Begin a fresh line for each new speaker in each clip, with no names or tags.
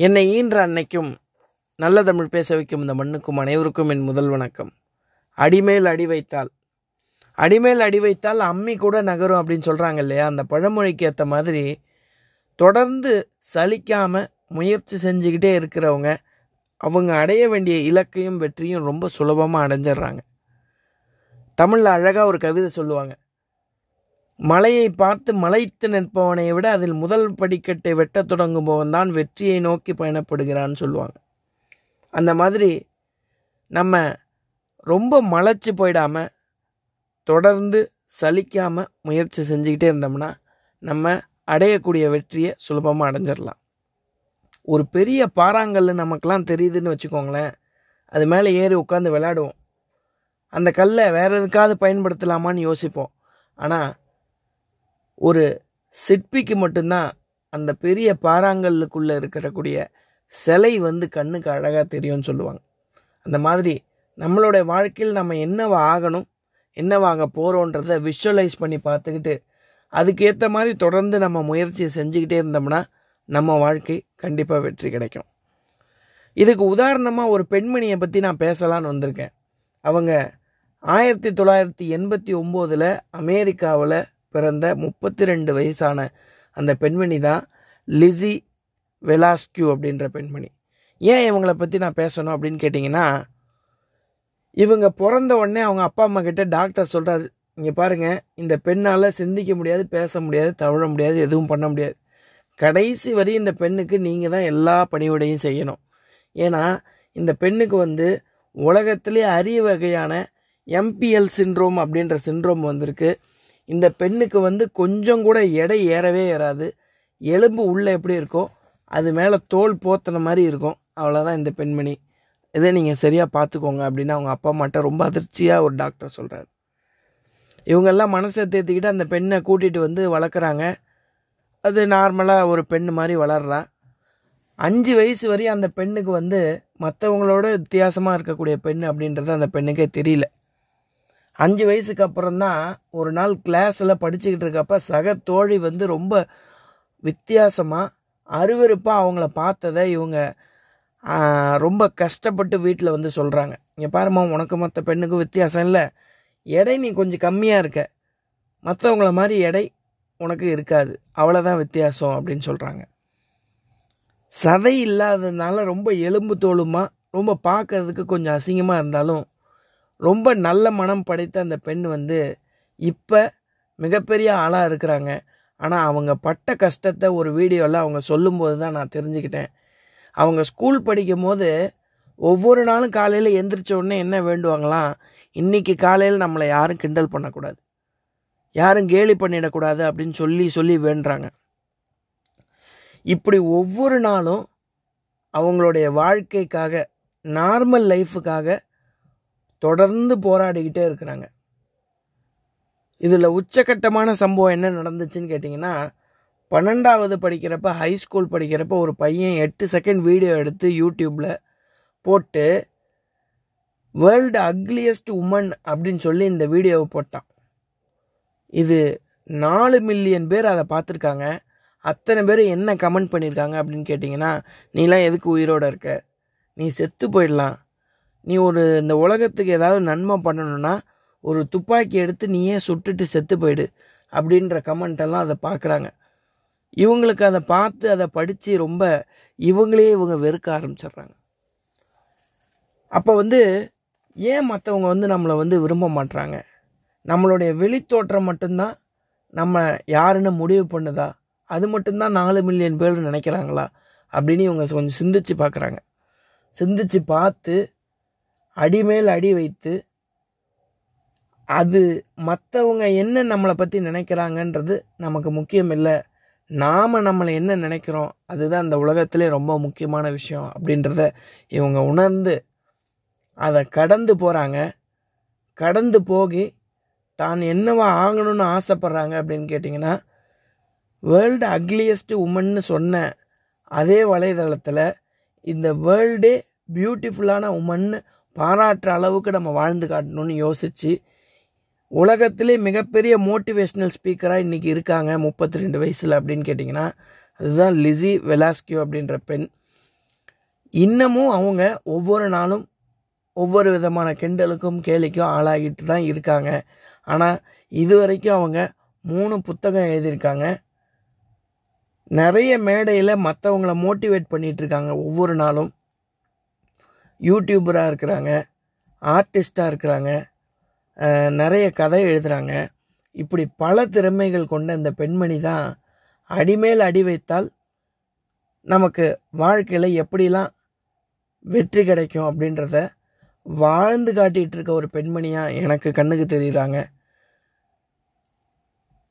என்னை ஈன்ற அன்னைக்கும் நல்ல தமிழ் பேச வைக்கும் இந்த மண்ணுக்கும் அனைவருக்கும் என் முதல் வணக்கம். அடிமேல் அடி வைத்தால். அடிமேல் அடி வைத்தால் அம்மி கூட நகரும் அப்படின்னு சொல்கிறாங்க இல்லையா? அந்த பழமொழிக்கு ஏற்ற மாதிரி தொடர்ந்து சலிக்காமல் முயற்சி செஞ்சுக்கிட்டே இருக்கிறவங்க அவங்க அடைய வேண்டிய இலக்கையும் வெற்றியும் ரொம்ப சுலபமாக அடைஞ்சிடுறாங்க. தமிழில் அழகாக ஒரு கவிதை சொல்லுவாங்க. மலையை பார்த்து மலைத்து நிற்பவனை விட அதில் முதல் படிக்கட்டை வெட்டத் தொடங்குபவன் தான் வெற்றியை நோக்கி பயணப்படுகிறான்னு சொல்லுவாங்க. அந்த மாதிரி நம்ம ரொம்ப மலைச்சு போயிடாம தொடர்ந்து சலிக்காமல் முயற்சி செஞ்சுக்கிட்டே இருந்தோம்னா நம்ம அடையக்கூடிய வெற்றியை சுலபமாக அடைஞ்சிடலாம் ஒரு பெரிய பாறாங்கல் நமக்கெல்லாம் தெரியுதுன்னு வச்சுக்கோங்களேன். அது மேலே ஏறி உட்காந்து விளையாடுவோம் அந்த கல்லை வேறு எதுக்காவது பயன்படுத்தலாமான்னு யோசிப்போம். ஆனால் ஒரு சிற்பிக்கு மட்டும்தான் அந்த பெரிய பாறாங்கல்லுக்குள்ளே இருக்கக்கூடிய சிலை வந்து கண்ணுக்கு அழகாக தெரியும்னு சொல்லுவாங்க. அந்த மாதிரி நம்மளுடைய வாழ்க்கையில் நம்ம என்னவா ஆகணும் என்னவாக போகிறோன்றத விஷுவலைஸ் பண்ணி பார்த்துக்கிட்டு அதுக்கேற்ற மாதிரி தொடர்ந்து நம்ம முயற்சியை செஞ்சுக்கிட்டே இருந்தோம்னா நம்ம வாழ்க்கை கண்டிப்பாக வெற்றி கிடைக்கும். இதுக்கு உதாரணமாக ஒரு பெண்மணியை பற்றி நான் பேசலான்னு வந்திருக்கேன். அவங்க ஆயிரத்தி தொள்ளாயிரத்தி எண்பத்தி ஒம்போதில் அமெரிக்காவில் பிறந்த முப்பத்தி ரெண்டு வயசான அந்த பெண்மணி தான் லிசி வெலாஸ்கியூ அப்படின்ற பெண்மணி. ஏன் இவங்கள பற்றி நான் பேசணும் அப்படின்னு கேட்டிங்கன்னா இவங்க பிறந்த உடனே அவங்க அப்பா அம்மா கிட்ட டாக்டர் சொல்கிறாரு இங்கே பாருங்கள் இந்த பெண்ணால் சிந்திக்க முடியாது பேச முடியாது தவழ முடியாது எதுவும் பண்ண முடியாது. கடைசி வரை இந்த பெண்ணுக்கு நீங்கள் தான் எல்லா பணிவிடையும் செய்யணும். ஏன்னா இந்த பெண்ணுக்கு வந்து உலகத்திலே அரிய வகையான எம்பிஎல் சின்ரோம் அப்படின்ற சின்ரோம் வந்திருக்கு. இந்த பெண்ணுக்கு வந்து கொஞ்சம் கூட எடை ஏறவே ஏறாது. எலும்பு உள்ளே எப்படி இருக்கோ அது மேலே தோல் போத்தின மாதிரி இருக்கும். அவ்வளோதான் இந்த பெண்மணி. இதை நீங்கள் சரியாக பார்த்துக்கோங்க அப்படின்னு அவங்க அப்பா அம்மாட்ட ரொம்ப அதிர்ச்சியாக ஒரு டாக்டர் சொல்கிறாரு இவங்கெல்லாம் மனசை தேர்த்திக்கிட்டு அந்த பெண்ணை கூட்டிகிட்டு வந்து வளர்க்குறாங்க. அது நார்மலாக ஒரு பெண் மாதிரி வளர்றா. அஞ்சு வயசு வரையும் அந்த பெண்ணுக்கு வந்து மற்றவங்களோட வித்தியாசமாக இருக்கக்கூடிய பெண் அப்படின்றது அந்த பெண்ணுக்கே தெரியல. அஞ்சு வயசுக்கு அப்புறம் தான் ஒரு நாள் கிளாஸில் படிச்சுக்கிட்டு இருக்கப்ப சக தோழி வந்து ரொம்ப வித்தியாசமாக அருவருப்பாக அவங்கள பார்த்ததை இவங்க ரொம்ப கஷ்டப்பட்டு வீட்டில் வந்து சொல்கிறாங்க இங்கே பாருமா உனக்கு மற்ற பெண்ணுக்கும் வித்தியாசம் இல்லை. எடை நீ கொஞ்சம் கம்மியாக இருக்க. மற்றவங்கள மாதிரி எடை உனக்கு இருக்காது. அவ்வளோதான் வித்தியாசம் அப்படின்னு சொல்கிறாங்க சதை இல்லாததுனால ரொம்ப எலும்பு தோலுமா ரொம்ப பார்க்கறதுக்கு கொஞ்சம் அசிங்கமாக இருந்தாலும் ரொம்ப நல்ல மனம் படைத்த அந்த பெண் வந்து இப்போ மிகப்பெரிய ஆளாக இருக்கிறாங்க. ஆனால் அவங்க பட்ட கஷ்டத்தை ஒரு வீடியோவில் அவங்க சொல்லும்போது தான் நான் தெரிஞ்சுக்கிட்டேன். அவங்க ஸ்கூல் படிக்கும் போது ஒவ்வொரு நாளும் காலையில் எந்திரிச்ச உடனே என்ன வேண்டுவாங்களாம்? இன்றைக்கி காலையில் நம்மளை யாரும் கிண்டல் பண்ணக்கூடாது. யாரும் கேலி பண்ணிடக்கூடாது அப்படின்னு சொல்லி சொல்லி வேண்டுறாங்க. இப்படி ஒவ்வொரு நாளும் அவங்களுடைய வாழ்க்கைக்காக நார்மல் லைஃபுக்காக தொடர்ந்து போராடிக்கிட்டே இருக்கிறாங்க. இதில் உச்சக்கட்டமான சம்பவம் என்ன நடந்துச்சுன்னு கேட்டிங்கன்னா பன்னெண்டாவது படிக்கிறப்ப ஹை ஸ்கூல் படிக்கிறப்ப ஒரு பையன் எட்டு செகண்ட் வீடியோ எடுத்து யூடியூப்பில் போட்டு வேர்ல்டு அக்லியஸ்ட் உமன் அப்படின்னு சொல்லி இந்த வீடியோவை போட்டான். இது நாலு மில்லியன் பேர் அதை பார்த்துருக்காங்க. அத்தனை பேர் என்ன கமெண்ட் பண்ணியிருக்காங்க அப்படின்னு கேட்டிங்கன்னா நீலாம் எதுக்கு உயிரோடு இருக்க? நீ செத்து போயிடலாம். நீ ஒரு இந்த உலகத்துக்கு ஏதாவது நன்மை பண்ணணும்னா ஒரு துப்பாக்கி எடுத்து நீயே சுட்டுட்டு செத்து போயிடு அப்படின்ற கமெண்ட் எல்லாம் அதை பார்க்குறாங்க. இவங்களுக்கு அதை பார்த்து அதை படித்து ரொம்ப இவங்களே இவங்க வெறுக்க ஆரம்பிச்சிடுறாங்க. அப்போ வந்து ஏன் மற்றவங்க வந்து நம்மளை வந்து விரும்ப மாட்டுறாங்க நம்மளுடைய வெளித்தோற்றம் மட்டும்தான் நம்ம யாருன்னு முடிவு பண்ணுதா? அது மட்டும்தான் நாலு மில்லியன் பேர் நினைக்கிறாங்களா? அப்படின்னு இவங்க கொஞ்சம் சிந்திச்சு பார்க்குறாங்க. சிந்திச்சு பார்த்து அடிமேல் அடி வைத்து அது மற்றவங்க என்ன நம்மளை பற்றி நினைக்கிறாங்கன்றது நமக்கு முக்கியம் இல்லை நாம் நம்மளை என்ன நினைக்கிறோம் அதுதான் இந்த உலகத்திலே ரொம்ப முக்கியமான விஷயம் அப்படின்றத இவங்க உணர்ந்து அதை கடந்து போகிறாங்க கடந்து போகி தான் என்னவா ஆகணும்னு ஆசைப்பட்றாங்க அப்படின்னு கேட்டிங்கன்னா வேர்ல்டு அக்லியஸ்ட் உமன்னு சொன்ன அதே வலைதளத்தில் இந்த வேர்ல்டே பியூட்டிஃபுல்லான உமன்னு பாராட்டுற அளவுக்கு நம்ம வாழ்ந்து காட்டணும்னு யோசித்து உலகத்திலே மிகப்பெரிய மோட்டிவேஷ்னல் ஸ்பீக்கராக இன்றைக்கி இருக்காங்க முப்பத்தி ரெண்டு வயசில் அப்படின்னு கேட்டிங்கன்னா அதுதான் லிசி வெலாஸ்கியோ அப்படின்ற பெண். இன்னமும் அவங்க ஒவ்வொரு நாளும் ஒவ்வொரு விதமான கிண்டலுக்கும் கேலிக்கும் ஆளாகிட்டு தான் இருக்காங்க. ஆனால் இது வரைக்கும் அவங்க மூணு புத்தகம் எழுதியிருக்காங்க. நிறைய மேடையில் மற்றவங்கள மோட்டிவேட் பண்ணிகிட்ருக்காங்க இருக்காங்க ஒவ்வொரு நாளும். யூடியூபராக இருக்கிறாங்க ஆர்டிஸ்டாக இருக்கிறாங்க நிறைய கதை எழுதுகிறாங்க இப்படி பல திறமைகள் கொண்ட இந்த பெண்மணி தான் அடிமேல் அடி வைத்தால் நமக்கு வாழ்க்கையில் எப்படிலாம் வெற்றி கிடைக்கும் அப்படின்றத வாழ்ந்து காட்டிகிட்டு இருக்க ஒரு பெண்மணியாக எனக்கு கண்ணுக்கு தெரியுறாங்க.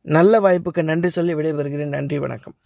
நல்ல வாய்ப்புக்கு நன்றி சொல்லி விடைபெறுகிறேன். நன்றி வணக்கம்.